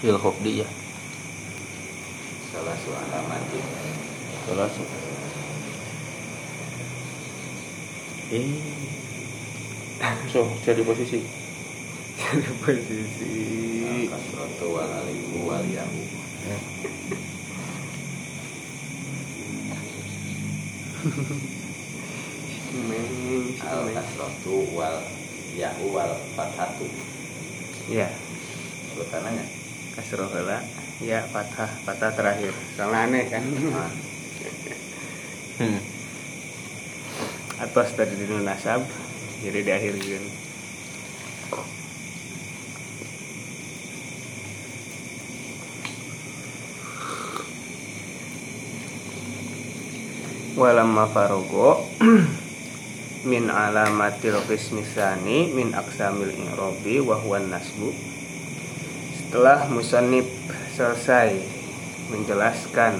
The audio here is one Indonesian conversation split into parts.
Lil Khofdi ya. salah satu alamati Salah satu. Eh. So, jadi posisi. Posisi kasrotu wal alifu wal yahu al kasrotu wal yahu wal fathatu Ya, urutannya kasroh heula. Ya, fathah, fathah terakhir. Soalnya aneh kan. nah, Hmm. Atas tadi dinu nasab, jadi diakhirkan. Walamma farogo min alamatil qismisani min aksamil i'robi wa huwa nasbu setelah musannif selesai menjelaskan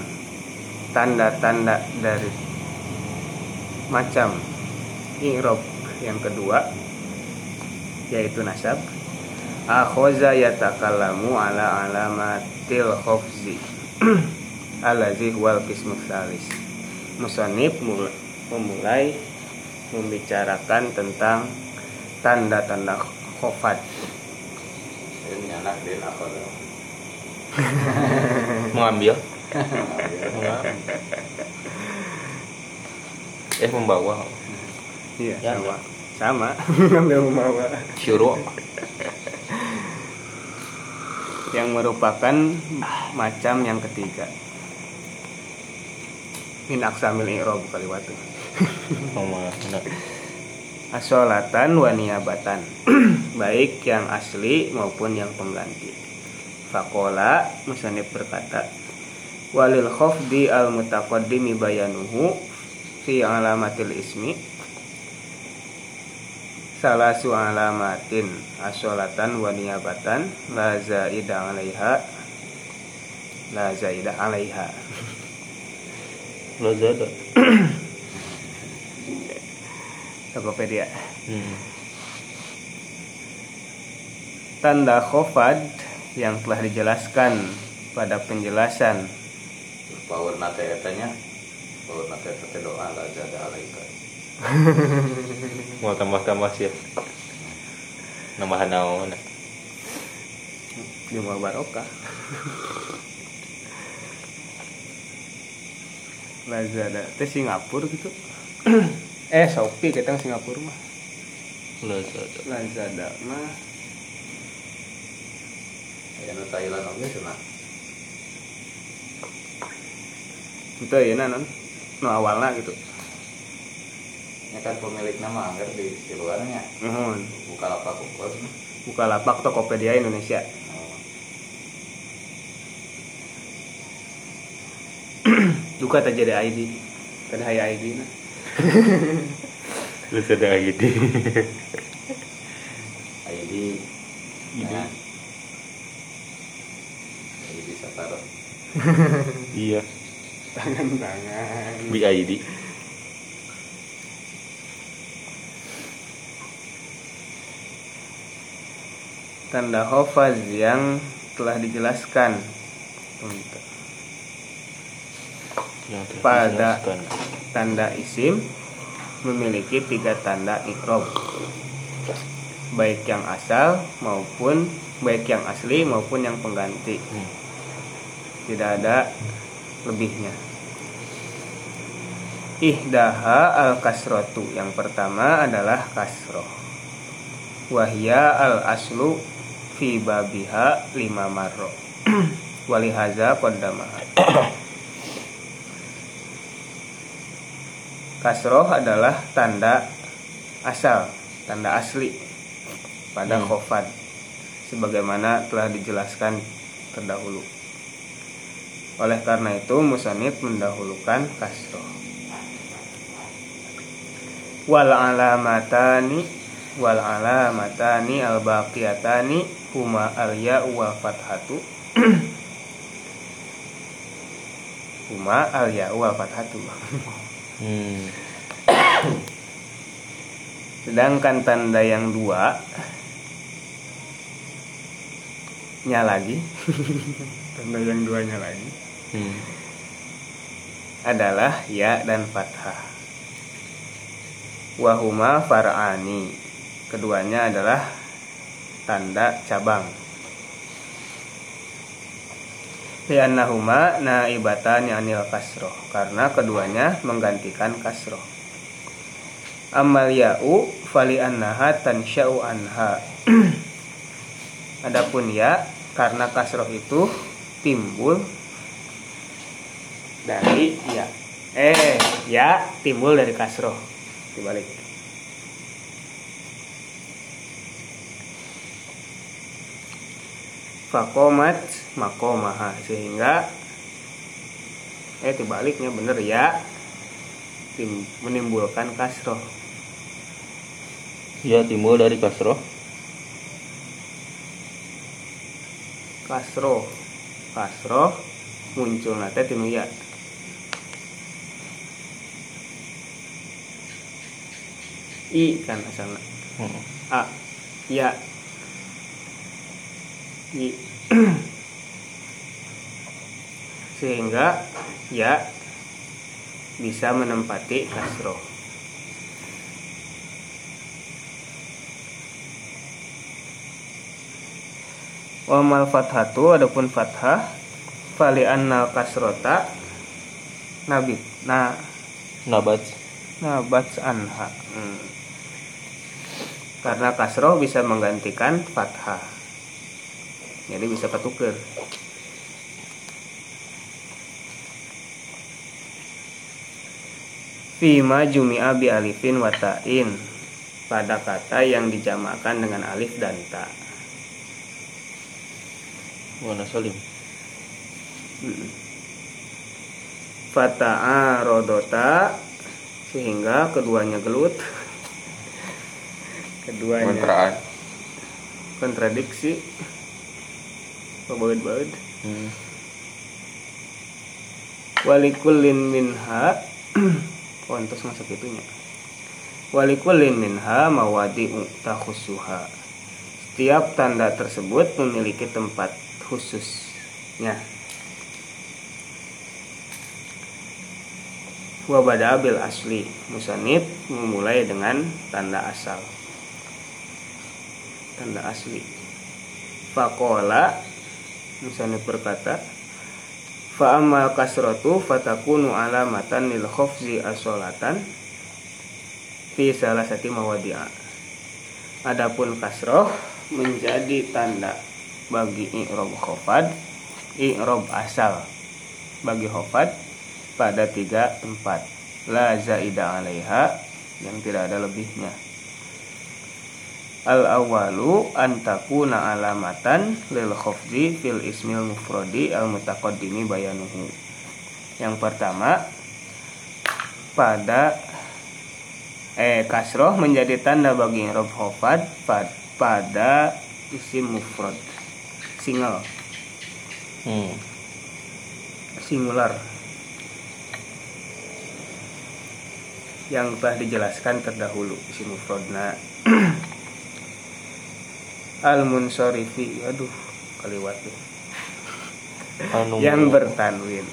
tanda-tanda dari macam i'rob yang kedua yaitu nasab akhoza yatakallamu ala alamatil khofzi alazi wal qismus salis musonib mul- memulai membicarakan tentang tanda-tanda khofat ini anak din apa dong Mengambil. Eh membawa. iya Ya, sama sama ngambil membawa Syuru. yang merupakan macam yang ketiga min aksamil i'rob kaliwatu Sama anak. Asolatan wa niyabatan. Baik yang asli maupun yang pengganti. Fakola musanif berkata walil khofdi al mutaqaddimi bayanuhu fi alamatil ismi. Salasu alamatin asolatan wa niyabatan la zaida alaiha la zaida alaiha. Lazada. Tokopedia Hmm. tanda khofad yang telah dijelaskan pada penjelasan power nate etanya power nate eta doa la jada alaika Mau tambah-tambah sih. Nambahan naon. Jumlah barokah Lazada teh Singapura gitu eh Shopee kita Singapura mah. Lazada. Lazada mah. Ya nu Thailand oge cenah itu ya non no? Awalnya gitu. Nya kan pemilik nama anggar di, di luarnya Nuhun. buka lapak ukur buka lapak Tokopedia Indonesia. Oh, juga tak jadi ID kada hayang ID nah Lazada ID. ID ID. ya. ID Sataro Iya. tangan-tangan BID. tanda hofaz yang telah dijelaskan untuk Pada. tanda isim memiliki tiga tanda ikrob baik yang asal maupun baik yang asli maupun yang pengganti. Hmm. tidak ada lebihnya. Ihdaha al kasrotu yang pertama adalah kasroh. Wahya al aslu fi babiha lima marro. Walihaza kodama kasroh adalah tanda asal tanda asli pada Hmm. sebagaimana telah dijelaskan terdahulu. Oleh karena itu musanid mendahulukan kasroh. Wal alamatani wal alamatani al baqiyatani huma al ya wa fathatu huma al ya wa fathatu. Hmm. Sedangkan tanda yang dua nya lagi tanda yang duanya lagi Hmm. adalah ya dan fathah. Wahuma far'ani. Keduanya adalah tanda cabang. Liannahuma naibatan anil kasroh. Karena keduanya menggantikan kasroh. Amal ya'u fali annaha tansya'u anha. Adapun ya karena kasroh itu timbul dari ya eh ya timbul dari kasroh dibalik fakomat makomaha sehingga eh dibaliknya bener ya tim, menimbulkan kasroh. Ya timbul dari kasroh. kasroh. Kasroh muncul nate tinu ya i kan asalnya Hmm. a ya. I sehingga ya bisa menempati kasroh Wamal fathatu adapun fathah fali anna kasrota nabit na Nabat. nabat anha Hmm. karena kasroh bisa menggantikan fathah jadi bisa ketuker Fima jumi'a bi alifin watain pada kata yang dijamakan dengan alif dan ta. Mana salim? Fata'a rodota sehingga keduanya gelut. Keduanya kontraan kontradiksi. Baud-baud. Hmm. Walikullin minha Wantos masuk itunya Walikullin minha mawadi'u takhusuha. Setiap tanda tersebut memiliki tempat khususnya. Wabada bil asli. Musanib memulai dengan tanda asal. Tanda asli. Fakola Musanib berkata Fa'amal kasratu fatakunu alamatan lil khofzi asolatan fi salah satu mawadi'a. Adapun kasroh menjadi tanda bagi i'rob khofad, i'rob asal bagi khofad pada tiga tempat. La zaida alaiha yang tidak ada lebihnya. Al awalu an takuna alamatan lil khafdi fil ismil mufradi al mutaqaddimi bayanuhu. Yang pertama pada eh kasroh menjadi tanda bagi rob khafad pad- pada isim mufrad single Hmm. singular yang telah dijelaskan terdahulu isim mufradna al munsorifi aduh kaliwat tuh Anu. Yang bertanwin.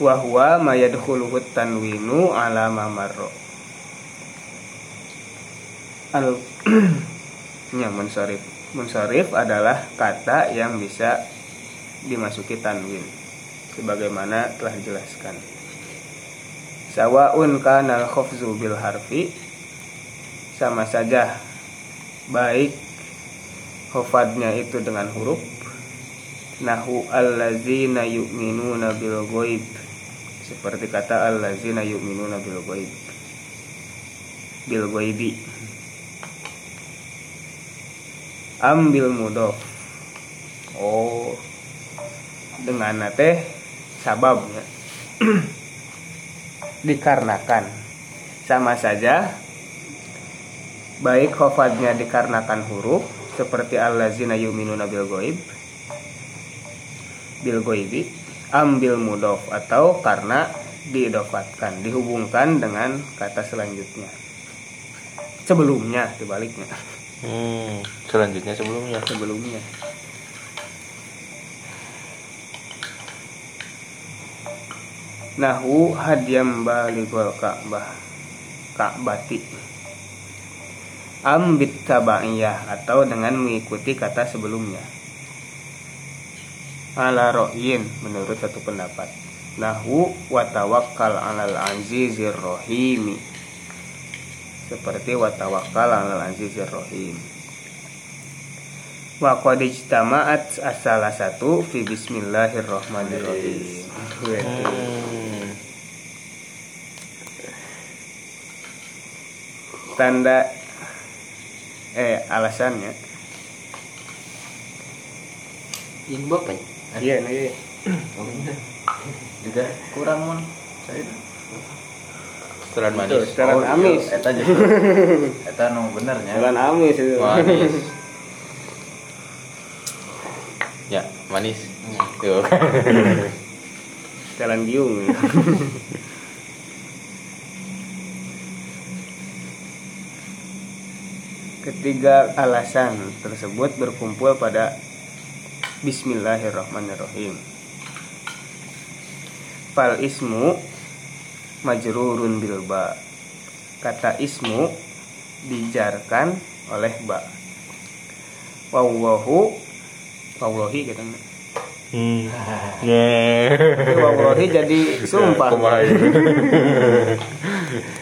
Wahwa mayadkhuluhu tanwinu ala mamarro al ya munsharif munsharif adalah kata yang bisa dimasuki tanwin. Sebagaimana telah dijelaskan. Sawaun kanal khafzu bil harfi sama saja baik. Khafadnya itu dengan huruf. Nahu allazina yu'minuna bil ghaib. Seperti kata allazina yu'minuna bil ghaib. Bil ghaibi. Ambil mudof Oh. dengan teh sababnya. Dikarenakan sama saja baik khofadnya dikarenakan huruf seperti allazina yu'minuna bil goib bil goibi ambil mudof atau karena diidofatkan dihubungkan dengan kata selanjutnya sebelumnya dibaliknya Hmm. Selanjutnya sebelumnya. sebelumnya Nahu hadiyam baligol ka'bah Ka'bati Ambit tabaiyah Atau dengan mengikuti kata sebelumnya Ala ro'yin Menurut satu pendapat Nahu watawakkal alal azizir rohimi Seperti watawakkal alal azizir rohim Wa qad ijtama'at satu fi bismillahirrahmanirrahim. Wede. Hmm. Tanda eh alasannya. Ini bapak Iya nih. juga kurang mon. Saya Setelan Betul, manis. setelan iya, amis. Eta justru. Eta nu benernya. Jalan amis itu. Manis. Ya, manis. Tuh. Jalan giung. Ketiga alasan tersebut berkumpul pada Bismillahirrahmanirrahim. Fal ismu majrurun bil ba. Kata ismu dijarkan oleh ba. Wallahu wallahi gitu. Hmm. Yeah. Wallahi jadi sumpah.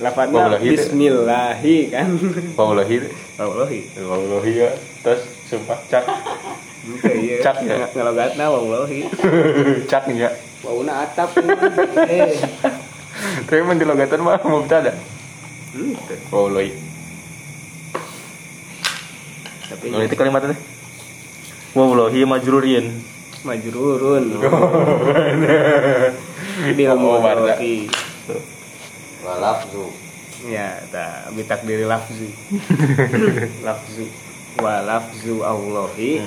Lafadznya Bismillahi kan. Wallahi. Wallahi. Wallahi ya. Terus sumpah cak. Iya. Cak ya? Ngelogatna wallahi. Cak ya. Wauna atap. eh. Tapi mun di logatan mah mubtada. Hmm, gitu. Tapi Kalau itu kalimat teh. Wallahi majrurin. majrurun. Bil Oh, mudhari. Walafzu. Ya, ta bitak diri lafzu. lafzu. Wa lafzu Allahi.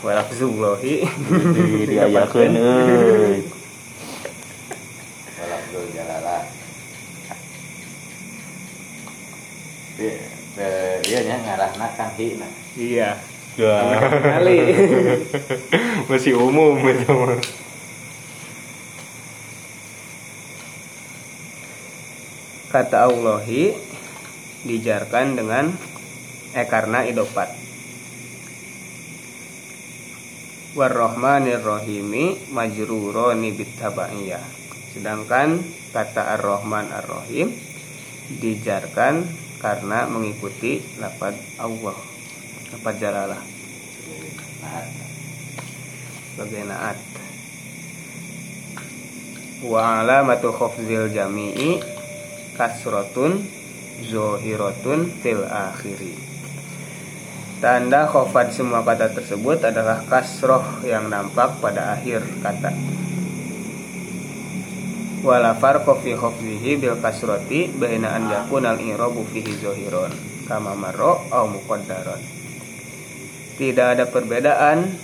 Wa lafzu Allahi. Di diayakeun euy. Walafzu jalalah. Iya, eh, iya nya ngarahna kang hina. Iya. Ya. Kali. Masih umum itu mah. Kata Allahi dijarkan dengan eh karena idofat. Warrahmanir Rahimi majruroni bitabaiyah. Sedangkan kata Ar-Rahman Ar-Rahim dijarkan karena mengikuti lafaz Allah. Lafaz jalalah sebagai naat. Wa alamatu khafzil jami'i kasrotun zohiratun fil akhiri. Tanda khofat semua kata tersebut adalah kasroh yang nampak pada akhir kata. Wala farqa fi khafzihi bil kasroti baina an al i'rabu fihi zohiron kama marro au muqaddaron. Tidak ada perbedaan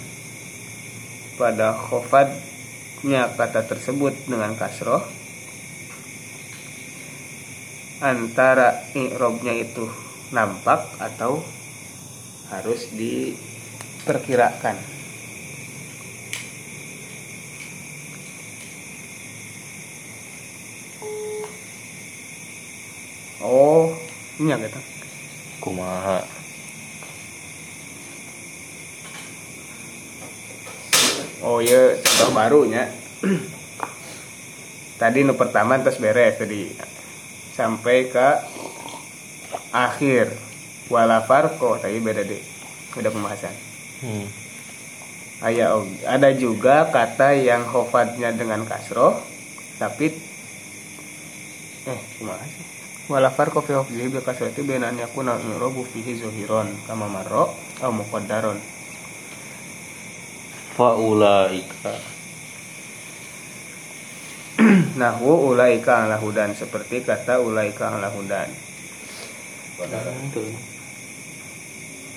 pada khofatnya kata tersebut dengan kasroh antara i'robnya itu nampak atau harus diperkirakan. Oh, ini gitu. Kumaha. Oh iya, contoh barunya. tadi nu pertama terus beres tadi sampai ke akhir. Wala farko tadi beda deh udah pembahasan. Hmm. Aya og- ada juga kata yang hofatnya dengan kasroh tapi eh kumaha sih? Wala farqa fi hafzihi bil kasrati baina an yakuna al i'rabu fihi zahiran kama marra aw muqaddaron. Faulaika. Nahwu ulaika ala hudan. Seperti kata ulaika ala hudan.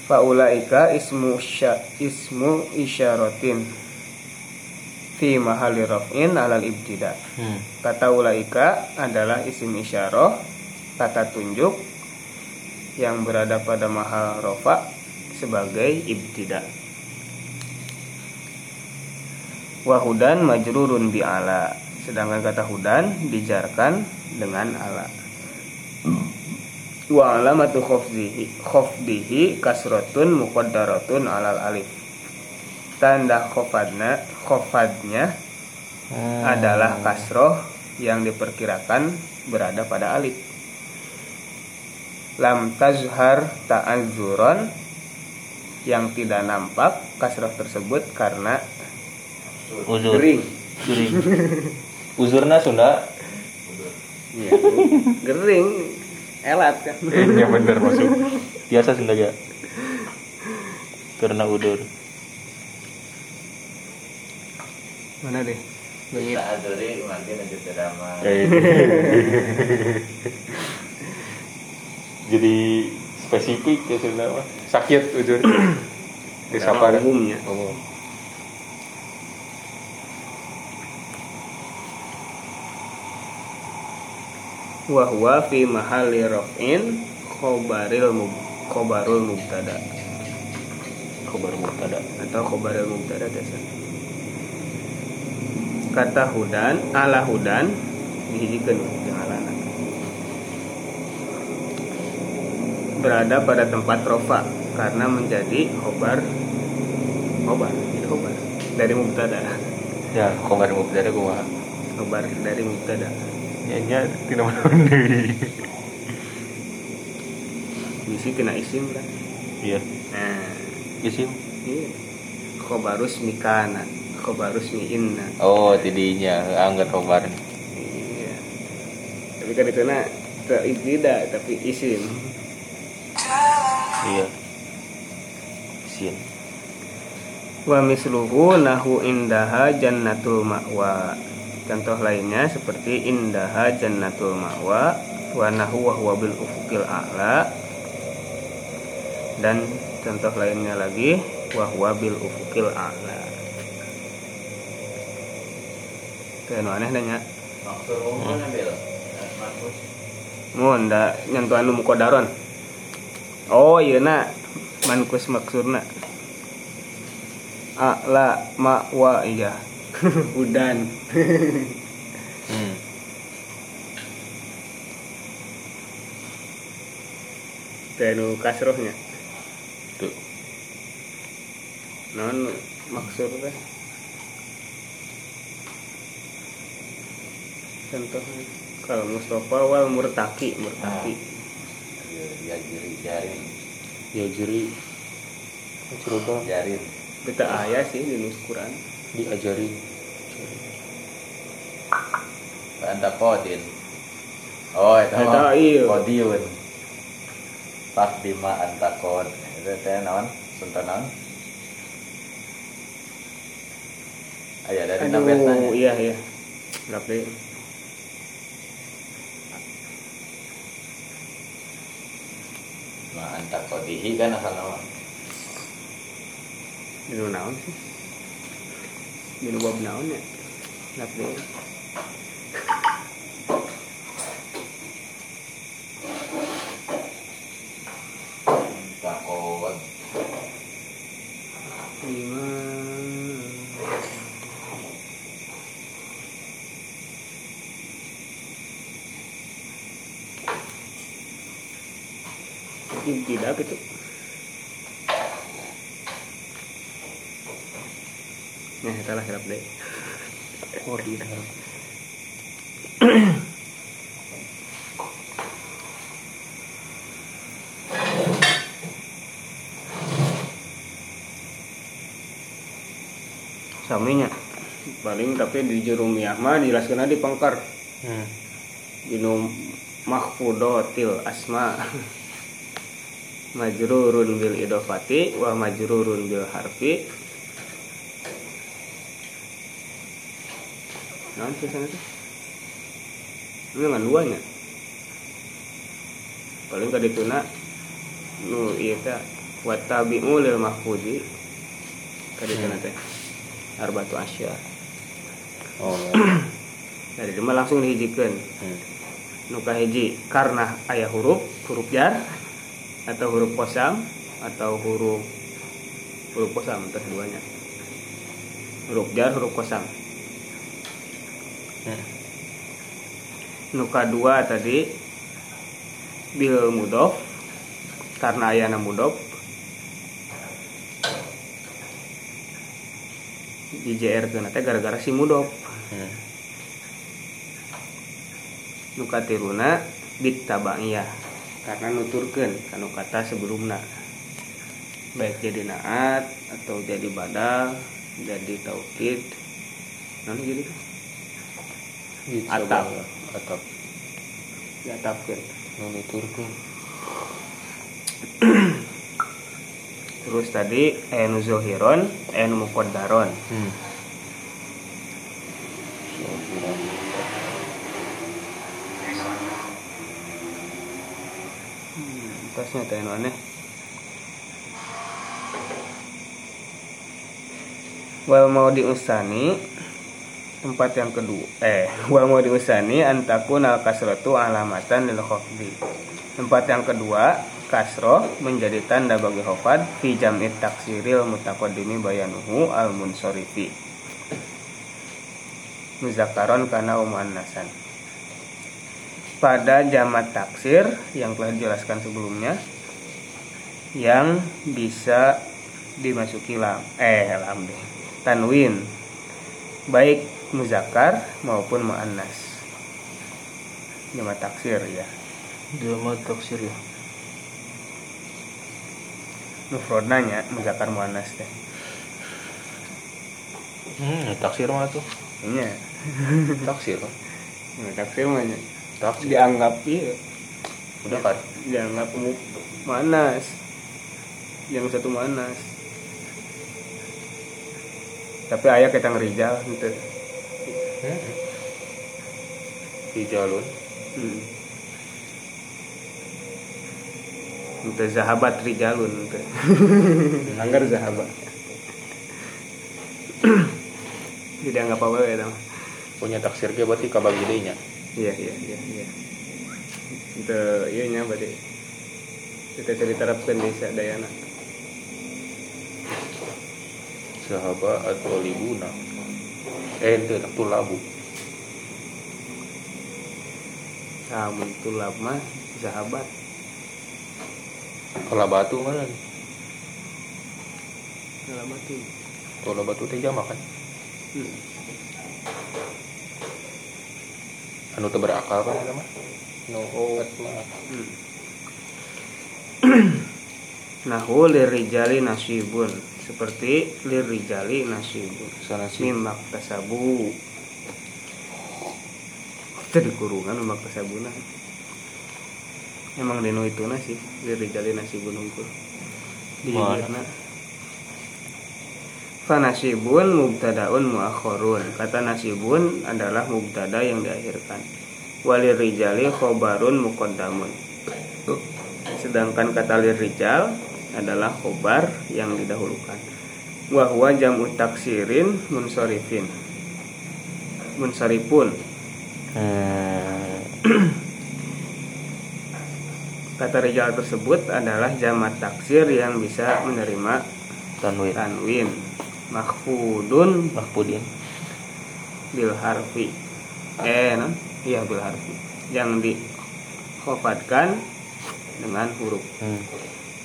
Fa ulaika ismu sya, ismu isyaratin fi mahalli raf'in alal ibtida. Hmm. kata ulaika adalah isim isyarah kata tunjuk yang berada pada mahal rofa sebagai ibtida. Wahudan majrurun bi ala sedangkan kata hudan dijarkan dengan ala wa alamatu khafdihi khafdihi kasratun muqaddaratun alal alif tanda khafadna khafadnya Hmm. adalah kasroh yang diperkirakan berada pada alif lam tazhar ta'azzuron yang tidak nampak kasroh tersebut karena uzur. gering Gering. Uzurna Sunda. Iya, gering elat kan Iya bener masuk. Biasa Sunda ya. Karena udur. mana deh Kita adori mungkin aja drama. Kayak Jadi spesifik ya Sunda mah. Sakit ujur. Di umumnya Umum. Wa huwa fi mahalli raf'in khobaril mub khobarul mubtada. Kabar mubtada. atau khobaril mubtada dasar kata hudan ala hudan dihijikeun jeung alana berada pada tempat rofa karena menjadi khobar khobar itu khobar. Dari mubtada. Ya, kabar mubtada kumaha? khobar dari mubtada nya tina mana deui. bisi tina isim kan Iya, nah isim. iya khobarus mikana khobarus mi inna Oh, tidinya anggar kabar. Iya. Tapi kan itu nak tidak tapi isim. Iya. Sin. Wa misluhu nahu indaha jannatul ma'wa. Contoh lainnya seperti indaha jannatul ma'wa wa nahu wa huwa bil ufuqil a'la. Dan contoh lainnya lagi wa huwa bil ufuqil a'la. Kayak nu aneh nanya. Maksud umum ambil. Maksud Mun da nyentuh anu mukodaron. Oh iya nak mankus maksudna. A'la ma wa iya. Udan. Hmm. Kasrohnya. Tuh. Non maksud teh. Contohnya kalau Mustafa wal murtaki murtaki. dia jari jarin Ya jeri. Coba jarin. Kita ayah sih di nus Quran. Anda kodin. Oh, itu mah kodiun. Pas bima anta kod. Itu teh naon? Suntan naon? Aya dari Aduh, nabetanya. iya iya. Deh. Ma anta kodihi kan asal nama. Minum naon sih? Minum bab naon ya? Gak deh. Anta kod. Lima. Ini tidak gitu. Nah, salah hilap deh. Oh, tidak. Saminya paling tapi di jurumiyah mah dijelaskeun di pangkar Hmm. dinu makhfudatil asma majrurun bil idofati wa majrurun bil harfi Nah, tulisan itu. Ini dengan duanya. Paling tadi tuna nu iya teh wa tabi'u lil mahfudi tadi tuna teh arbatu asya. oh Dari dia mah langsung dihijikeun. hmm. Nu kahiji karena aya huruf huruf jar atau huruf kosam atau huruf huruf kosam terus duanya. Huruf jar huruf kosam. Hmm. Nu kadua tadi bil mudof karena ayana mudof di JR teh gara-gara si mudof Hmm. nu katiruna bit tabaiyah karena nuturkeun kanu kata sebelumna. Baik jadi naat atau jadi badal jadi taukid non jadi Atap. Atap. Diatapkeun. Nuturkeun. Terus tadi enu zohiron enu muqaddaron hmm. Anu aneh wal mau diusani tempat yang kedua. Eh wal mau diusani antakun al kasratu alamatan lil khafdi. Tempat yang kedua kasroh menjadi tanda bagi khafad fi jam'it taksiril mutaqaddimi bayanuhu al munsorifi muzakaron kana umannasan pada jamat taksir yang telah dijelaskan sebelumnya yang bisa dimasuki lam eh lam deh tanwin baik muzakkar maupun muannas. Jamat taksir ya. Dia mah taksir ya. mufrodnanya muzakkar muannas teh Hmm, taksir mah tuh. iya. Taksir jamat taksir mah taksir dianggap iya udah kan dianggap muannas yang satu muannas tapi ayah kita ngerijal gitu hmm. Hijalun Hmm. Itu zahabat rijalun itu. Anggar zahabat. Jadi anggap apa ya dong? punya taksir ge berarti kabagi deui Iya iya iya iya. Itu iya nya berarti kita diterapkan di sadayana. sahabat atau libuna eh itu tu labu Namun tulab mah zahabat. kalau batu mana Zahabat tuh. kalau batu teh jama kan Hmm. Anu teu berakal kan eta mah no oat mah Hmm. Nahu lirijali nasibun. Seperti lirijali nasibun. Mimak tasabu. Itu di kurungan mimak tasabuna. Emang dino itu sih lirijali nasibun unggul di Mana? Fanasibun mubtadaun muakhorun Kata nasibun adalah mubtada yang diakhirkan. Walirijali khobarun muqaddamun. Sedangkan kata lirijal adalah khobar yang didahulukan. Wahwa jam'u taksirin munsorifin Munsorifun Hmm. Kata rijal tersebut adalah jamat taksir yang bisa menerima Tanwin. tanwin Mahfudun. Mahfudin. bil harfi. Eh non iya bil harfi. Yang dikhofatkan dengan huruf. Hmm.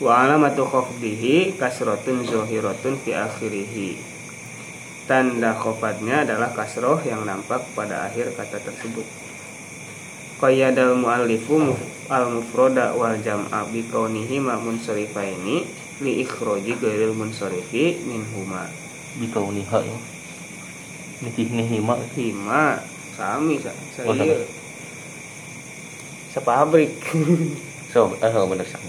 wa alamatu khafdihi kasratun zohiratun fi akhirih tanda khofatnya adalah kasroh yang nampak pada akhir kata tersebut. Qayyadal muallifu al mufroda wal jam'a bi kaunihi ma munsarifaini li ikhraji ghairil munsarifi minhuma Bikauniha ya. Nihih nihima. hima sami sa Oh, saya sama. sepabrik So, ah, oh, bener sama.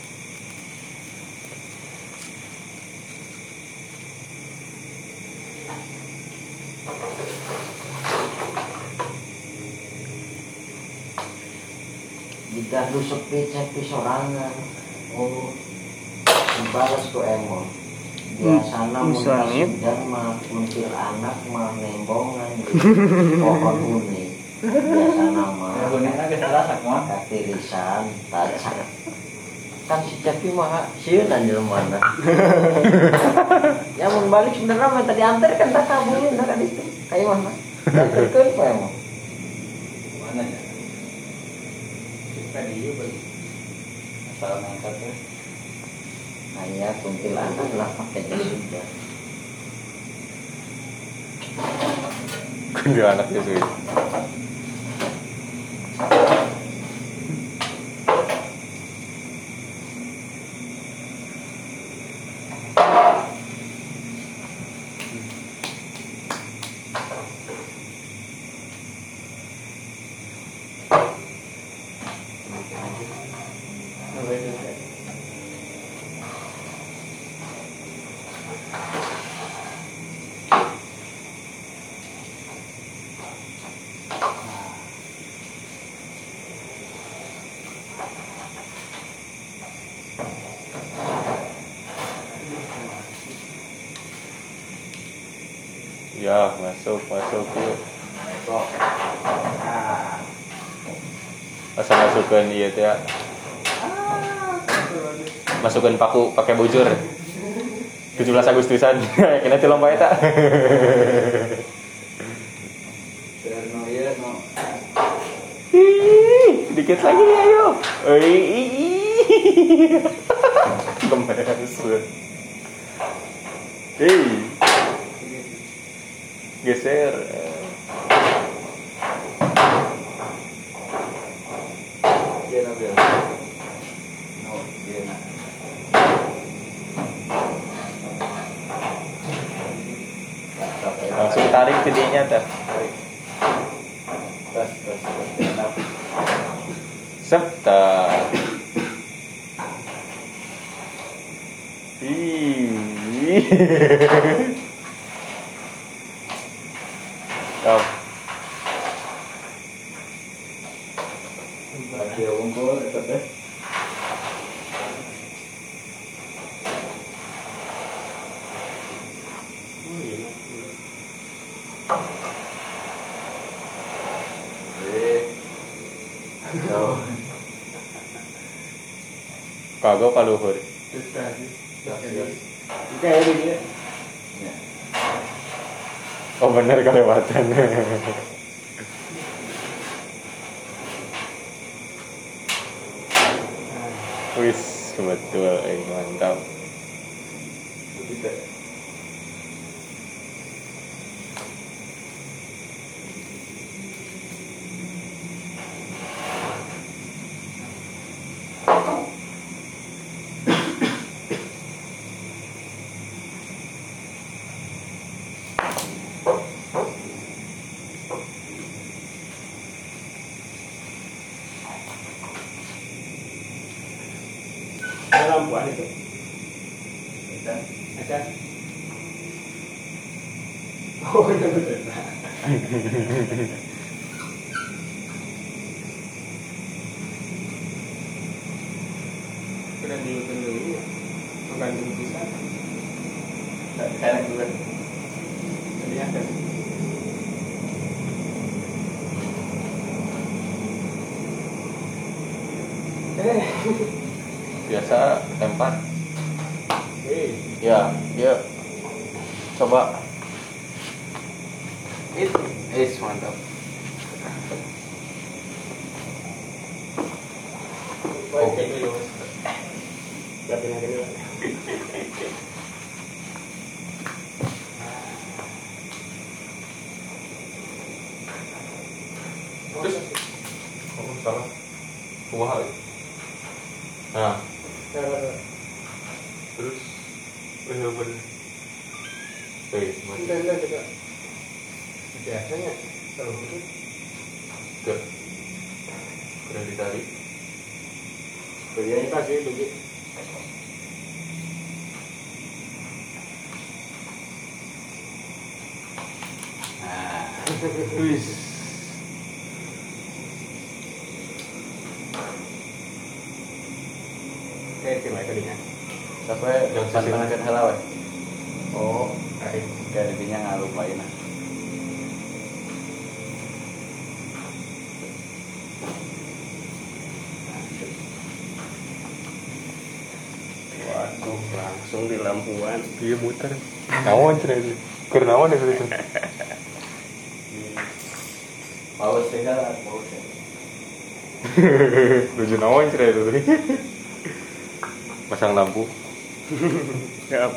jika lu sepi sepi sorangan oh dibalas ku emon biasana muntah sangit. sudah mah kuntil anak mah nembongan di pohon kuning biasana mah katirisan tacak kan si Cepi mah sieun anjir mana ya mun balik sebenarnya mah tadi antar kan tak kabulin tak itu. Kayak mana antarkeun pa emang. Mana ya? Kita di beli asal ngangkat ya hanya kuntil anak lah pakai jas hujan Kunci anaknya Ya, masuk, masuk yuk. Masa masukkan iya teh. Masukkan paku pakai bujur. 17 Agustusan. Kena ti lomba eta. Dikit lagi ayo. Ih. Gemes. Hei. Geser. dia no biar no dia na Langsung tarik jadinya teh. tas tas tas enak Septa. Ih. Kau. lagi unggul itu teh eh oh Gini ya Oh bener kelewatan. Wis betul, eh, mantap. kita lampuan itu kita ada oh iya betul udah diukur dulu ya menggantung bisa sekarang dulu jadi ada eh Biasa lempar. eh Ya, ya. Coba. itu eh mantap Oh. Oke, dulu. Berarti nanti dulu. Terus? Oh, salah. Kumaha. Nah, terus bener bener. Eh, mati. Enggak, enggak, enggak. Biasanya kalau gitu Ke. Kena ditarik. Kerjanya kasih dugi. Nah, Wis. Jam sisi pantangan halawan. Oh, baik. Kayak dipinya ngalupain nah. Waduh, langsung di lampuan. Iya muter. Nawan cerita itu. Keur nawan itu itu. Paus sehat, paus sehat. Lucu nawan cerita itu. Pasang lampu. Siap.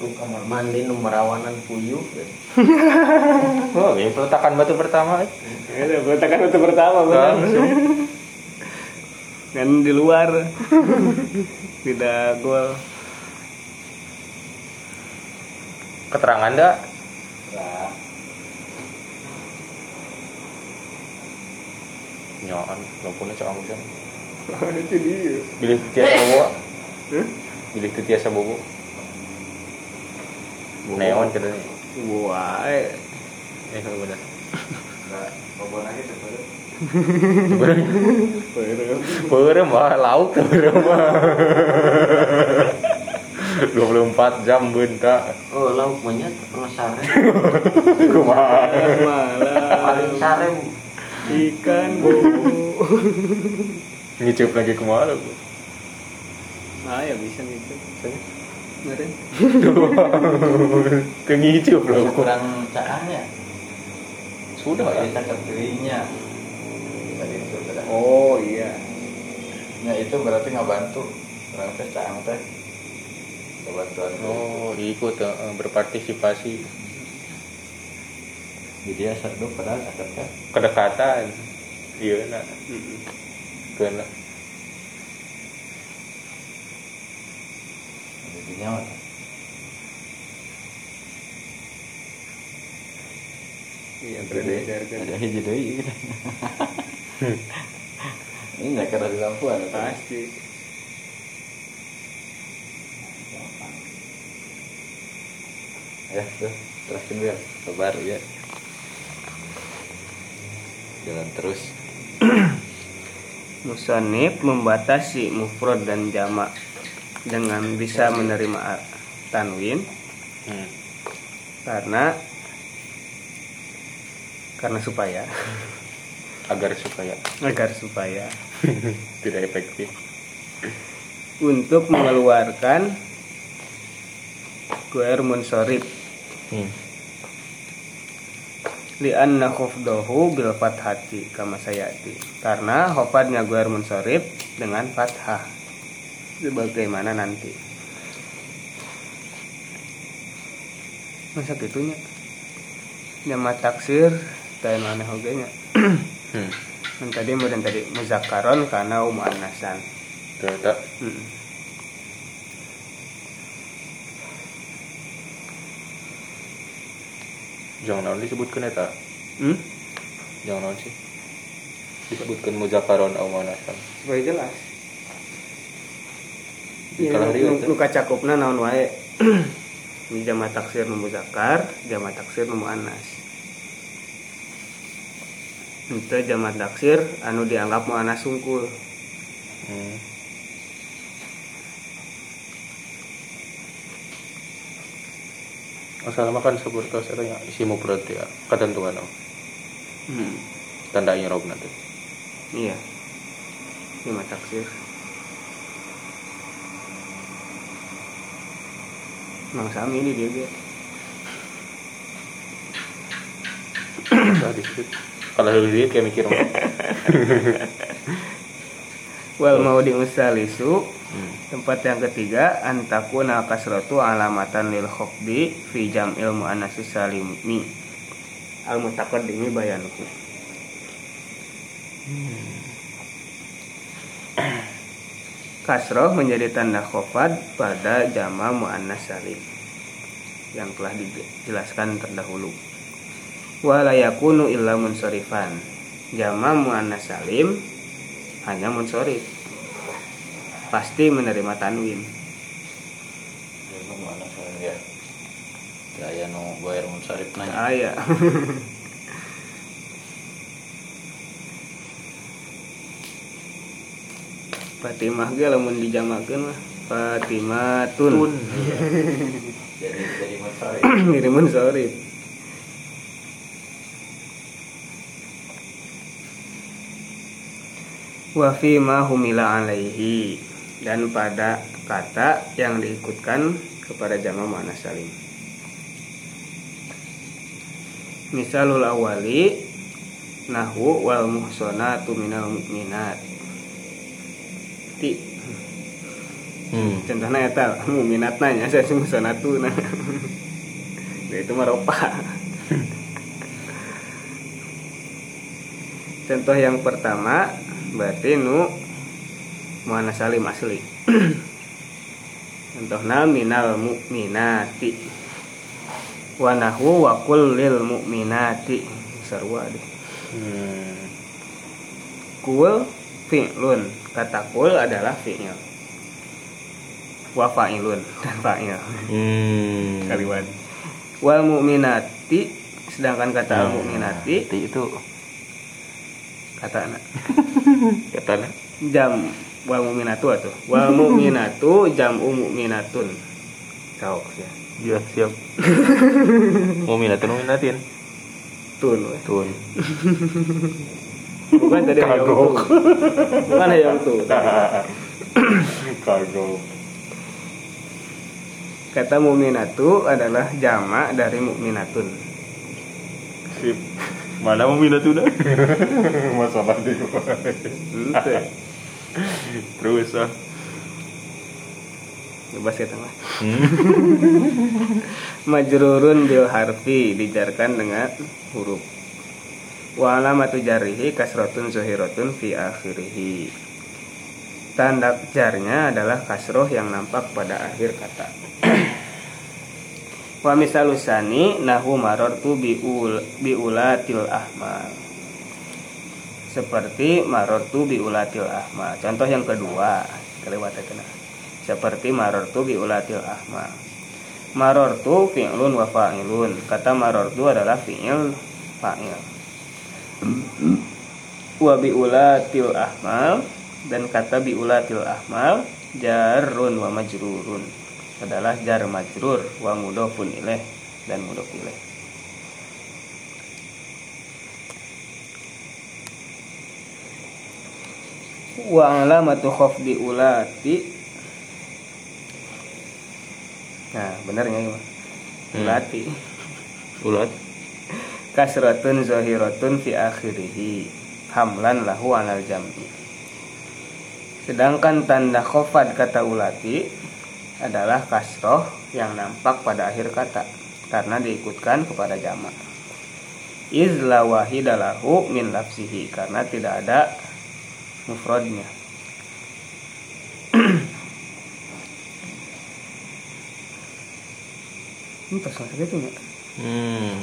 Ku kamar mandi nu merawanan puyuh. Oh, ini peletakan batu pertama. Ya, peletakan itu pertama benar. Kan di luar. Tidak gol. Keterangan dah. Nah, Nyoan, lampunya bisa. itu dia. Bilih tiasa bobo. Hah? Bilih tu tiasa bobo. Neon katanya. Wah, eh. Eh, benar. enggak bobo lagi sebenarnya. Perem. Perem mah lauk tuh perem mah. 24 jam bentak. Oh, lauk monyet penasaran. Kumaha. Malam. Paling sare. Ikan bu. Ngicup lagi kumaha lu. Ah, ya bisa gitu. Meren. Tuh ngicup lu. kurang caang ya. Sudah. Kita ke dirinya. Oh iya. Ya itu berarti nggak bantu. Orang teh caang teh. Kebantuan. Oh, ikut eh, berpartisipasi Jadi ya satu padahal sakit kan. kedekatan. Iya nak. Kena. Jadi nyawa. Iya, beredar kan. Ada hiji deui gitu. Ini nggak kena di lampuan. Pasti. Ya, tuh. Teruskan biar sabar ya. Jalan terus. Musonib membatasi mufrad dan jamak dengan bisa menerima tanwin Hmm. karena karena supaya Agar supaya agar supaya tidak efektif. untuk mengeluarkan guer munsorib Hmm. Lianna khufdahu bil fathati kama sayati karena khofadnya guer munsorib dengan fathah sebagaimana nanti masa gitunya nyama taksir dan mana hogenya Hmm. tadi kemudian tadi muzakaron karena umuannasan Tuh, tak. Hmm. Jangan naon disebutkan eta. Hmm? Jangan naon sih. Disebutkan muzakaron au manasan. supaya jelas riwayat, nu- nu kacakupna naon wae jama taksir nu muzakar jama taksir nu muannas itu jama taksir anu dianggap muannas sungkul Hmm. Asal makan seperti saya isi mufrad ya ketentuan oh. hmm. tanda irob nanti. iya jama taksir Mang Sami ini dia dia. Kalau dulu dia kayak mikir wal mau diusalisu Hmm. Tempat yang ketiga antakuna kasratu alamatan lil khofdi fi jam'il muannatsis salimi. Al mutaqaddimi bayanuhu. Kasroh menjadi tanda khofad pada jama muannas salim yang telah dijelaskan terdahulu. wala yakunu illa munsorifan jama muannas salim hanya munsorif pasti menerima tanwin. Ya. Nu bayar munsarif nanya. aya Fatimah ge lamun dijamakeun mah Fatimatun. Jadi jadi munsarif. ngirimun sorif wa fi ma humila alaihi dan pada kata yang diikutkan kepada jama muannas salim. Misalul awali nahu wal muhsanatu minal mu'minat. Ti. Hmm. contohnya eta mu'minat nanya saya muhsanatu. Nah Nah, itu mah ropa. Contoh yang pertama berarti nu muannas salim asli? Contohna minal mu'minati. Wa nahwu wa qul lil mu'minati sarua deh. Hmm. kul fi'lun. Kata kul adalah fi'il. Wa fa'ilun dan fa'il. Hmm. kaliwan wal mu'minati sedangkan kata al mu'minati Ti itu. Kata anak. Kata jam wal mu'minatu atuh wal mu'minatu jam mu'minatun sok ya Ya, siap. Mau minatin, mau minatin. tun we. Tun. bukan tadi hayang tu Kagok. bukan hayang tu Kagok. kata mu'minatu adalah jamak dari mu'minatun Sip. Mana mau minat udah? Masalah di. Ente. Terus ah. bebas kita mah Hmm. majrurun bil harfi dijarkan dengan huruf. Wa alamatu jarihi kasratun zuhiratun fi akhirih tanda jarnya adalah kasroh yang nampak pada akhir kata. Wa misalusani nahu marartu biul biulatil ahmal seperti marartu biulatil ahmal contoh yang kedua kelewatan kena seperti marartu biulatil ahmal Marortu fi'lun wa fa'ilun. Kata marortu adalah fi'il fa'il. Wa biulatil ahmal dan kata biulatil ahmal jarun wa majrurun adalah jar majrur wa mudofun ilaih dan mudof ilaih. Wa alamatu khafdi ulati Nah, gimana? Hmm. Ulati. Ulat. Kasratun zahiratun fi akhirih. Hamlan lahu alal jam'i. Sedangkan tanda khofad kata ulati adalah kasroh yang nampak pada akhir kata karena diikutkan kepada jamak. Izla wahidalahu min lafsihi karena tidak ada mufradnya. Ini pas gitu nggak? Hmm.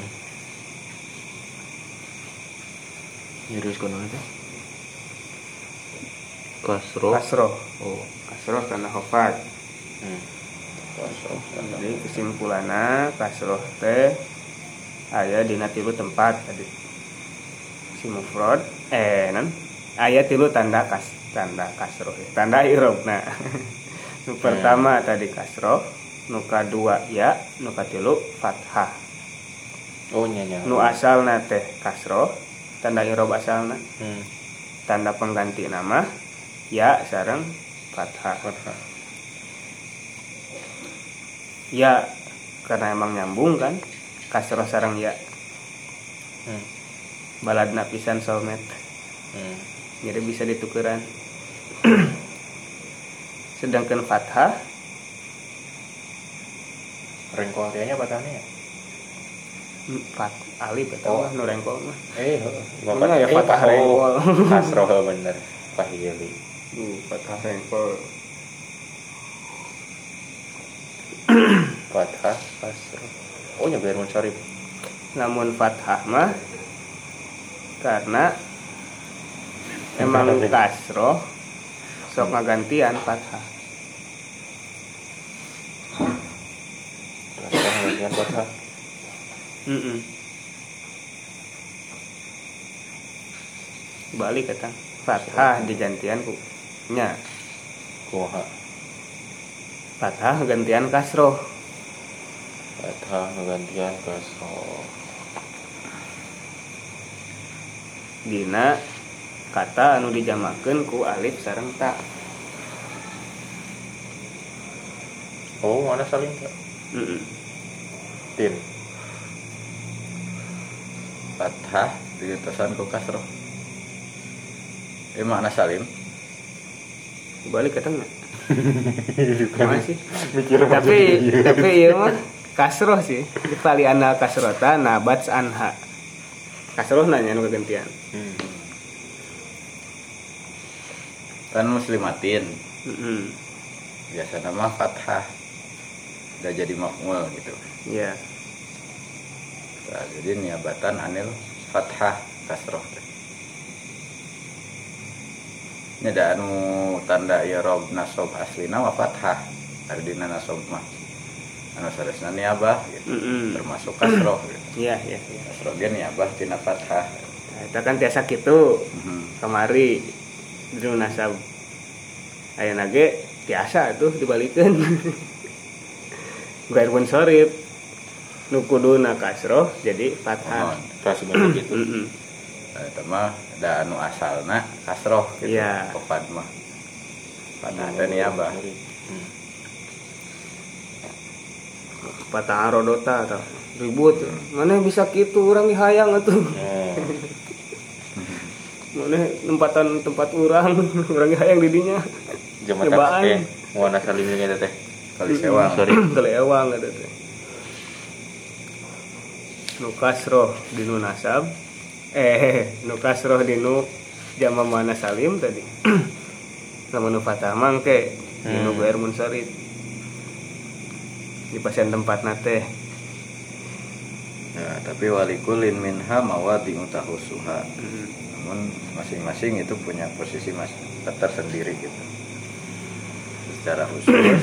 Terus kono ada. Kasro. Kasroh. Oh. Kasroh karena khofad. Hmm. Jadi kesimpulannya kasroh teh aya dina tilu tempat tadi. Si mufrad eh nan aya tilu tanda kas tanda kasroh ya. Tanda irob nah. nu pertama tadi kasroh, nu kadua ya, nu katilu fathah. Oh nyanya. Nu asalna teh kasroh, tanda irob asalna, Hmm. tanda pengganti nama ya sareng fathah. Fathah. Ya karena emang nyambung kan kasroh sareng ya Hmm. baladna pisan soulmate Hmm. Jadi bisa ditukeran sedangkan fathah Rengkol kayaknya batangnya ya? hmm, fat alif eta Oh. nu mah Eh, Emang ya fathah rengkol. Kasro bener. Pahili. uh, fathah rengkol Fathah kasro. Oh nyebar mencari. namun fathah mah karena emang kasroh sok ngagantian fathah dengan fathah. Mm-mm. balik kata fathah digantian ku nya Kumaha. fathah gantian kasroh Fathah gantian kasroh. dina kata anu dijamakeun ku alif sareng ta Oh, mana saling tak? Mm-mm. Tin. fathah diutusan ku kasroh eh makna salim balik nya Bukan. masih Mikir tapi tapi iya mah kasroh sih kali ana kasrota nabat anha kasroh nanya anu kegantian Hmm. Kan muslimatin. Biasa nama fathah. Udah jadi makmul gitu. Ya Nah, jadi niabatan anil fathah kasroh ini ada anu tanda ya rob nasob aslina wa fathah. Ardina nasob mah. Anu saresna niabah gitu. Mm-mm. termasuk kasroh gitu. iya iya iya. Kasroh ge niabah tina fathah. Nah, itu kan tiasa gitu Mhm. kemari di nasab aya nage tiasa tuh dibalikin gair pun sorip nu kuduna kasroh jadi fathah. Kelas sebenarnya gitu. Mm-mm. Nah, itu mah ada anu asalna kasroh gitu Iya. kofad mah fathah teh niabah Hmm. patah rodota atau ribut mana bisa gitu orang dihayang atuh Oh, mana tempatan tempat orang orang dihayang di dinya Zaman Cobaan. mana saling gitu teh. kali sewang Sorry. kelewang ada teh nu kasroh di nu nasab eh nu kasroh di nu jama mana salim tadi sama nu fatah mangke di nu Hmm. gair munsarid di pasien tempat nate Ya, tapi walikulin minha mawadi utahusuha. Namun masing-masing itu punya posisi mas tersendiri gitu. Secara khusus,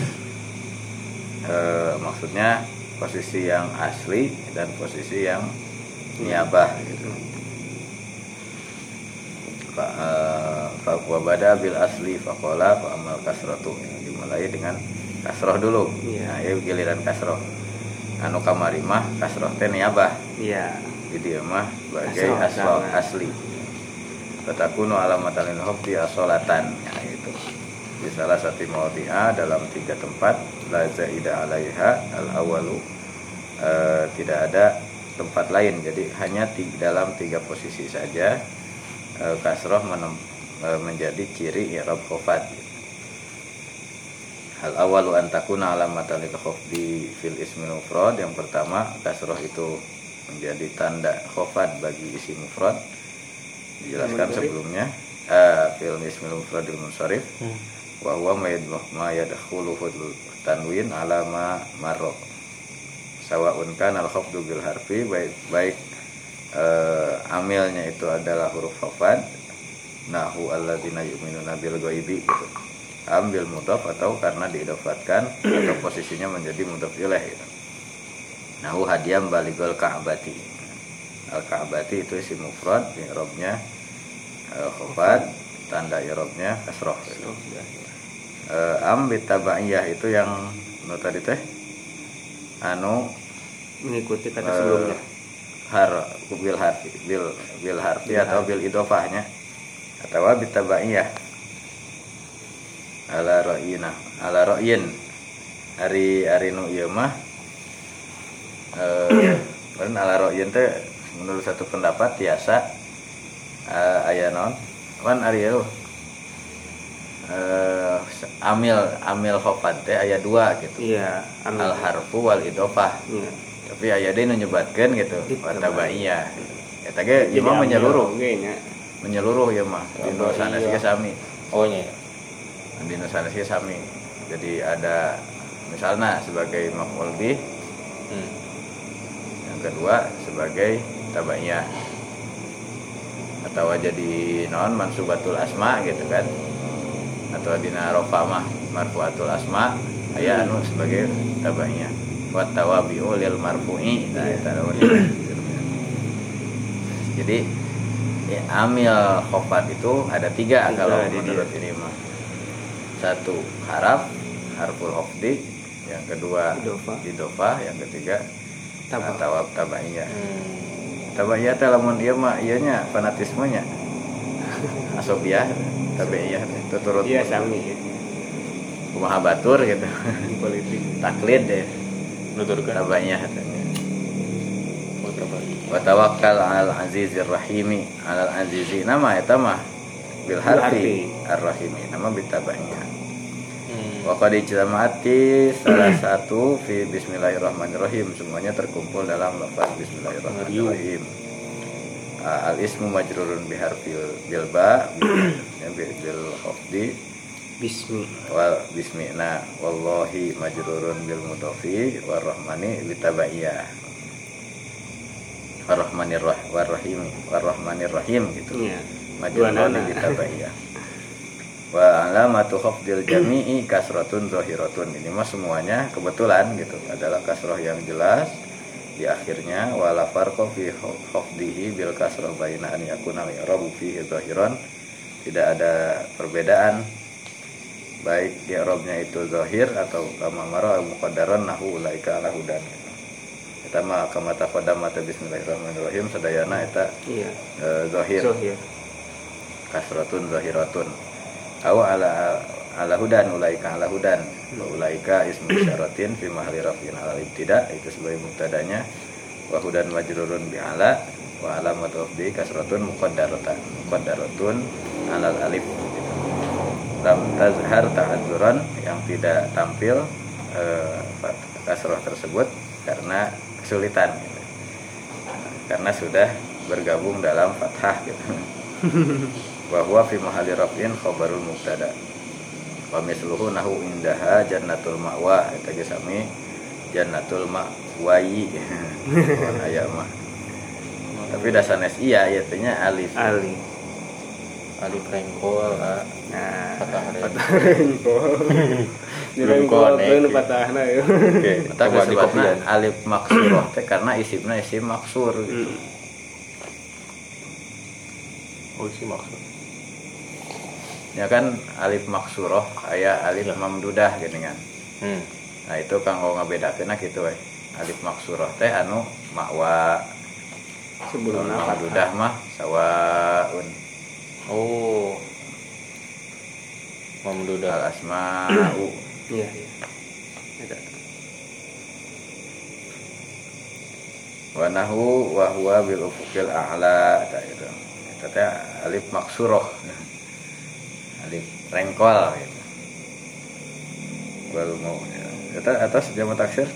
eh, maksudnya posisi yang asli dan posisi yang niabah gitu. Fa eh, bil asli fakola fa amal kasratu Ya, dimulai dengan kasroh dulu. Iya. Nah, ya giliran kasroh. Anu kamari mah kasroh teh niabah iya jadi mah sebagai asli Fatakunu alamatan lil hafdi asolatan ya itu. Di salah satu maudhi'a dalam tiga tempat la zaida alaiha al awalu eh, tidak ada tempat lain. Jadi hanya ti- dalam tiga posisi saja eh, kasroh menem- eh, menjadi ciri i'rab khofat. Al awalu antakuna alamatan lil khafdi fil ismil mufrad. Yang pertama kasroh itu menjadi tanda khofat bagi isi mufrad dijelaskan sebelumnya eh, fil ismil mufradil munsharif Hmm. wa huwa ma yad- ma yadkhuluhu tanwin ala ma marra sawaun kana al khafdu bil harfi baik baik eh, amilnya itu adalah huruf khafat nahu alladzina yu'minuna bil ghaibi gitu ambil mudhaf atau karena diidafatkan atau posisinya menjadi mudhaf ilaih gitu. Nahu hadiam baligol ka'bati Al ka'bati itu isi mufrad I'robnya eh, khofat Tanda i'robnya kasroh. Gitu. Eh, Am bitabaiyah itu yang Nu tadi teh Anu mengikuti kata eh, sebelumnya. Har bil harfi bil bil harfi atau bil idofahnya. Atau bitabaiyah. Ala ra'yina ala ra'yin. Hari hari nu ieu mah eh ala ra'yin teh menurut satu pendapat biasa eh, aya naon? Kan ari ieu eh amil amil khofat teh aya dua gitu. Iya anu. Al harfu wal idofah iya. Tapi aya deui nu nyebatkeun gitu watabaiyah ieu mah Jadi menyeluruh. nya. menyeluruh ya mah di sanes ge sami. Oh iya. di nu sanes ge sami. Jadi ada misalnya sebagai maf'ul bih. Hmm. yang kedua sebagai tabaiyah atau jadi non mansubatul asma gitu kan. Atau dina rofa mah marfuatul asma aya anu sebagai tabaiyah wa tawabi'u lil marfu'i nah eta lawan jadi ya, amil khofat itu ada tiga Tiga kalau di menurut ini mah. Satu haraf harful hofdi yang kedua Idofa. idofa yang ketiga tawab tabaiyah Hmm. Tabaiyah teh lamun ieu mah ieu nya fanatismenya. Asobiah tabaiyah teh tuturut Iya sami ya. kumaha batur gitu. Di politik. taklid deh. Teh Oh, coba. wa tawakkal al azizir rahimi. Al azizi nama eta mah bil harfi ar rahimi nama bitabanya Wa qad ijtama'ati salah satu fi bismillahirrahmanirrahim. Semuanya terkumpul dalam lafaz bismillahirrahmanirrahim. Ah, al ismu majrurun bi harfil bil Bismi. wal bismina wallahi majrurun bil mudofi warrahmani bitabaiyah warrahmanir rah warrahim warrahmanir rahim gitu. Iya. majrurun bitabaiyah wa alamatu khafdil jami'i kasratun zahiratun. Ini mah semuanya kebetulan gitu. Adalah kasroh yang jelas di akhirnya. Wala farqa fi khafdihi bil kasroh baina an yakuna al-i'rabu fi zahiran. Tidak ada perbedaan. Baik i'rabnya itu zahir atau kama mara muqaddaran nahu ulaika ala hudan. Kita mah kama taqaddama ta bismillahirrahmanirrahim sadayana eta Iya. e, zahir. Zohir. kasratun zahiratun aw ala ala hudan ulaika ala hudan. Wa ulaika ismu syaratin fi mahli rafin ala ibtida. Itu sebagai mubtadanya wa hudan majrurun bi ala wa alamat wafdi kasratun muqaddaratan muqaddaratun alal alif. Lam tazhar ta'adzuran yang tidak tampil eh, kasroh tersebut karena kesulitan. Gitu. karena sudah bergabung dalam fathah gitu bahwa fi mahalli raf'in khabarul mubtada wa misluhu nahu indaha jannatul ma'wa eta ge sami jannatul ma'wai aya mah tapi dasanes iya ya tehnya alif Ali. Alif rengkol, ah. Nah, Patah rengkol. Kan gitu. patahna ya. Oke, di disebutna kopian. alif maksurah teh karena isimna isim maksur gitu. Oh, sih maksud. Ya kan alif maksurah aya alif Ya. mamdudah gitu kan. Hmm. Nah itu kanggo ngabedakeunna kitu we. Alif maksurah teh anu makwa Sebelum mamdudah mah sawaun Oh. Mamdudah. al asma'u Iya, iya. Wa nahu wa huwa bil ufuqil a'la eta gitu. Eta teh alif maksurah. Alif rengkol gitu. Wal mau eta atas jamak taksir?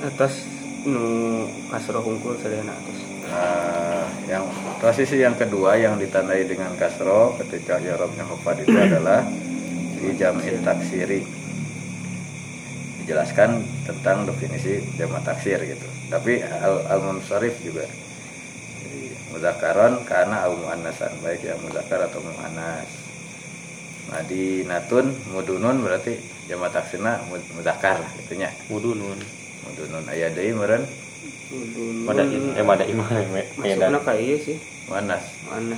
Atas nu kasroh hungkul sadayana atas. Nah, yang posisi yang kedua yang ditandai dengan kasro ketika jarobnya hufad itu adalah di jam'in taksiri. Dijelaskan tentang definisi jamak taksir gitu. Tapi al, al munsharif juga. Jadi, mudakaron karena au muannasan. Baik yang mudakar atau muannas madinatun mudunun berarti jamak taksirna mud- mudakar lah itunya Mudunun. mudunun aya deui meureun Madain. Eh, madain mah me- Masukna Medan. ka ieu sih. muannas Mana?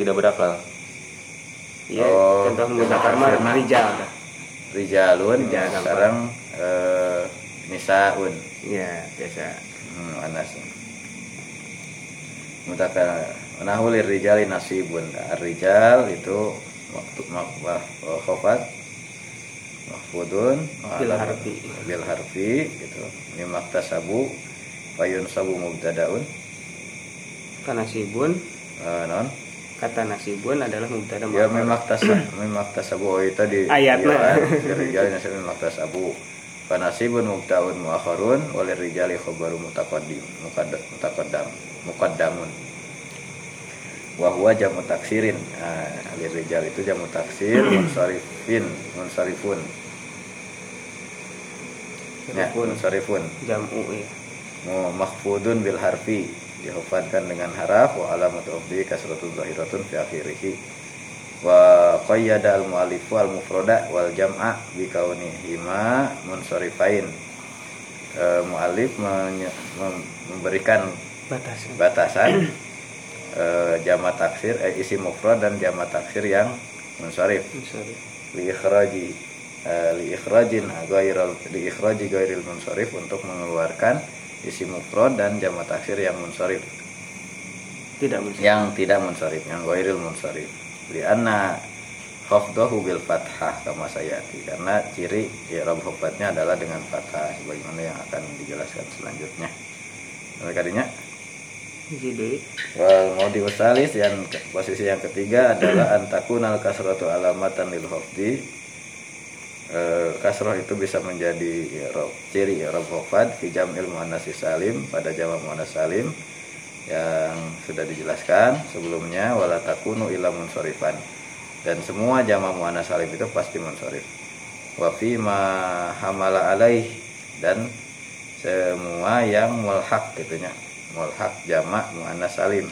Tidak berakal. Iya, Oh, contoh mudakar mah rijal rijalun Rijal sekarang eh, nisaun Iya, biasa. hmm, anas mutaka nahulir rijali nasibun rijal itu khofat. Mahfudun. Bil harfi. bil harfi gitu. Mimak tasabu fayun sabu mubtadaun. Karena sibun, Eh, non. Kata nasibun adalah mubtada ya mimak tasa mimak tasabu oh, itu di Ayatna. Di rijali nasib mimak tasabu fanasibun mubtaun muakharun wali rijali khabaru mutaqaddim muqaddam mutaqaddam muqaddamun wa huwa jamu taksirin. Nah, alir rijal itu jamu taksir munsarifin munsarifun. Ya Sarifun. munsarifun. Jamu ya. mu- mahfudun bil harfi. Dihafadkan dengan haraf wa alamat ukhdi kasratun zahiratun fi akhirih. Wa qayyada al muallifu al mufrada wal jam'a bi kaunihima munsarifain. E, muallif menye- mem- memberikan batas batasan eh, jama taksir eh, isi mufrad dan jama taksir yang munsharif. Li ikhraji eh, li ikhrajin ghairal li ikhraji ghairil munsharif untuk mengeluarkan isi mufrad dan jama taksir yang munsharif. Tidak yang tidak munsharif yang ghairil munsharif. Li anna khafdahu bil fathah kama sayati. Karena ciri i'rab khafdnya adalah dengan fathah. Sebagaimana yang akan dijelaskan selanjutnya. Mereka kadinya. jadi Wal modi usalis yang posisi yang ketiga adalah antakunal kasratu alamatan lil hafdi. E, kasroh itu bisa menjadi ciri i'rab hafad fi jam'il muannats salim pada jamak muannats salim yang sudah dijelaskan sebelumnya wala takunu illa munsharifan dan semua jamak muannats salim itu pasti munsharif wa fi ma hamala alaih dan semua yang mulhaq gitunya mulhaq jamak muannas salim.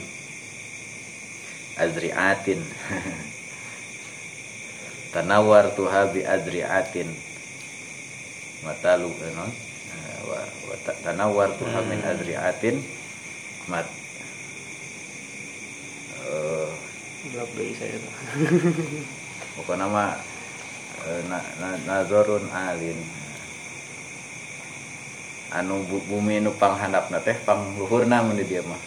Azriatin tanawar tuha bi azriatin matalu eh, non? Eh, wa, wa ta- tanawar tuha min azriatin mat. Eh blok doi saya pokoknya nama na, na, nazarun alin anu bu- bumi nu panghandapna teh pangluhurna mun di dia mah.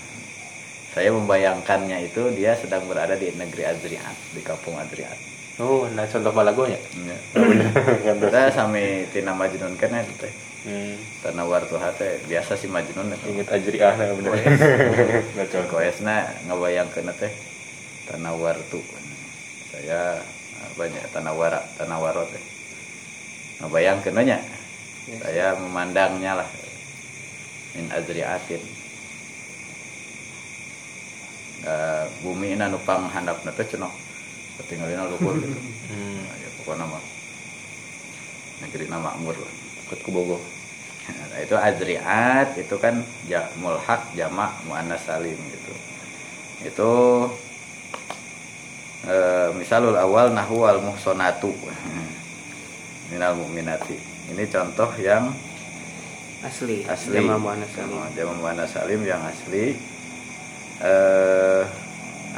Saya membayangkannya itu dia sedang berada di negeri Adriat di kampung Adriat. Oh nah contoh balagonya ya. terus kita sami tina majnun kan itu teh. Hmm. tanah wartuha teh biasa si majnun itu. Inget ajriah nah bener nah koesna ngabayangkeun teh tanah wartu. Saya ah, banyak tanah wara tanah waro teh. Ngabayangkeun nya saya memandangnya lah. Min azriatin uh, bumi ina nupang handap teh cenah. Ketinggalina luhur gitu. Hmm. Nah, ya pokoknya mah negeri nama makmur lah. Ikut ke Bogor. Nah, itu azriat itu kan ja, mulhak jamak muannas salim gitu. Itu e, misalul awal nahwu al muhsonatu. Minal mu'minati. Ini contoh yang asli asli. jama muannas salim yang asli eh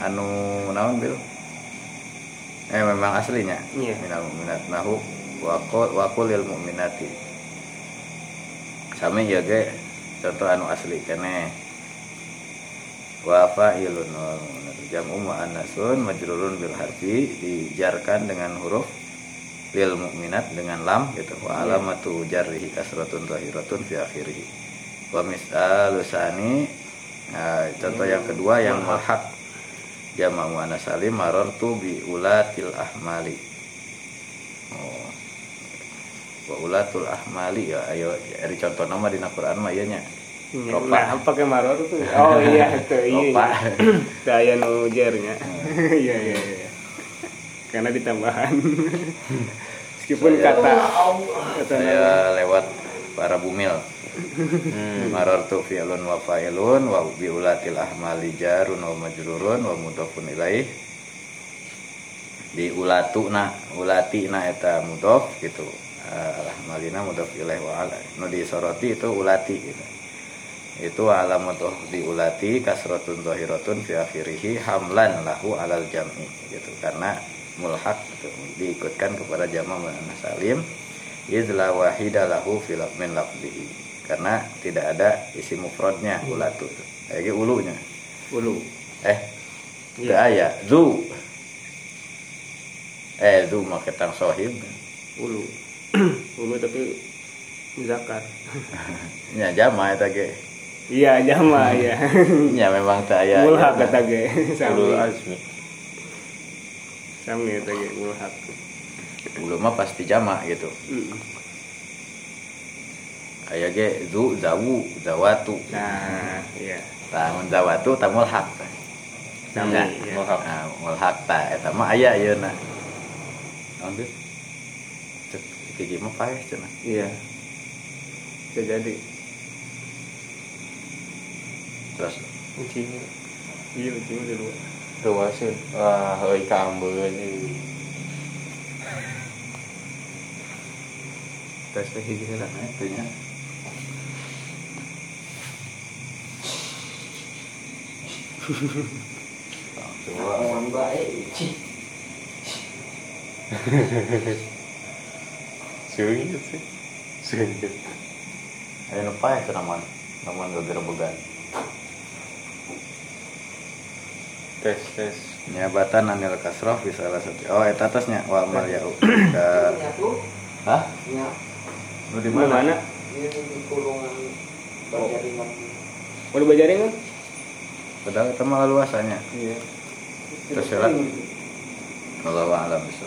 anu naon bil? Eh memang aslinya. Iya. Minal mu'minat nahu waqul lil mu'minati. Sami ya ge contoh anu asli kene. Wa fa'ilun wal mu'minat. jamu muannasun majrurun bil harfi dijarkan dengan huruf lil mu'minat dengan lam gitu. Wa Iya. alamatu jarrihi kasratun zahiratun fi akhirih. Wa misalu sani nah, contoh yang kedua yang mulhaq jamak muannas salim marartu bi ulatil ahmali. Oh. Wa ulatul ahmali ya ayo dari contoh nama di Quran mah ieu nya? Iya, Ropa. nah pakai maror tuh oh iya itu iya Ropa. daya nu iya iya iya karena ditambahan. Meskipun Saya- kata kata saya lewat para bumil. Hmm. marartu fi'lun wa fa'ilun wa bi ulatil ahmali jarun wa majrurun wa mudhafun ilaih. Di ulatu na ulati na eta mudhaf gitu. Al ahmalina mudhaf ilaih wa ala. Nu disoroti itu ulati gitu. Itu alamatu di ulati kasratun zahiratun fi akhirih hamlan lahu alal jam'i gitu. Karena mulhaq gitu, diikutkan kepada jama' muannas salim izla wahida lahu fil min lafzihi. Karena tidak ada isi mufradnya ulatu. Itu kayak ulunya. Ulu. Eh tidak aya zu. Eh zu mah ketang sohib. Ulu. Ulu tapi zakar nya jama eta ge. Iya jama iya. Nya memang tak aya mulhak aya. kata ge. Ulul azmi sami kata ge mulhak ulu mah pasti jama gitu Mm. aya ge zu zawu zawatu nah iya tamun zawatu tamul hak sami Ya, iya. mulhaq. nah, mulhaq ta eta mah aya ayeuna naon Bil? Cek gigi mah paeh cenah iya jadi terus Ucing. Iya, ucing udah dua. Dua sih. Wah, euy kambeun ieu. tes teh hiji nah itu nya sih. Seungit. Ayo lupa ya itu naman naman gegerbegan Tes, tes. nyabatan anil kasroh bisa salah satu oh eta tasnya wa amal ya ke Nyatu, hah? Nyat. lu di di mana? Mana Ini di kurungan berjaringan. mau dibajarin kan padahal itu malah luasannya. Iya. Terus ya Allah alam bisa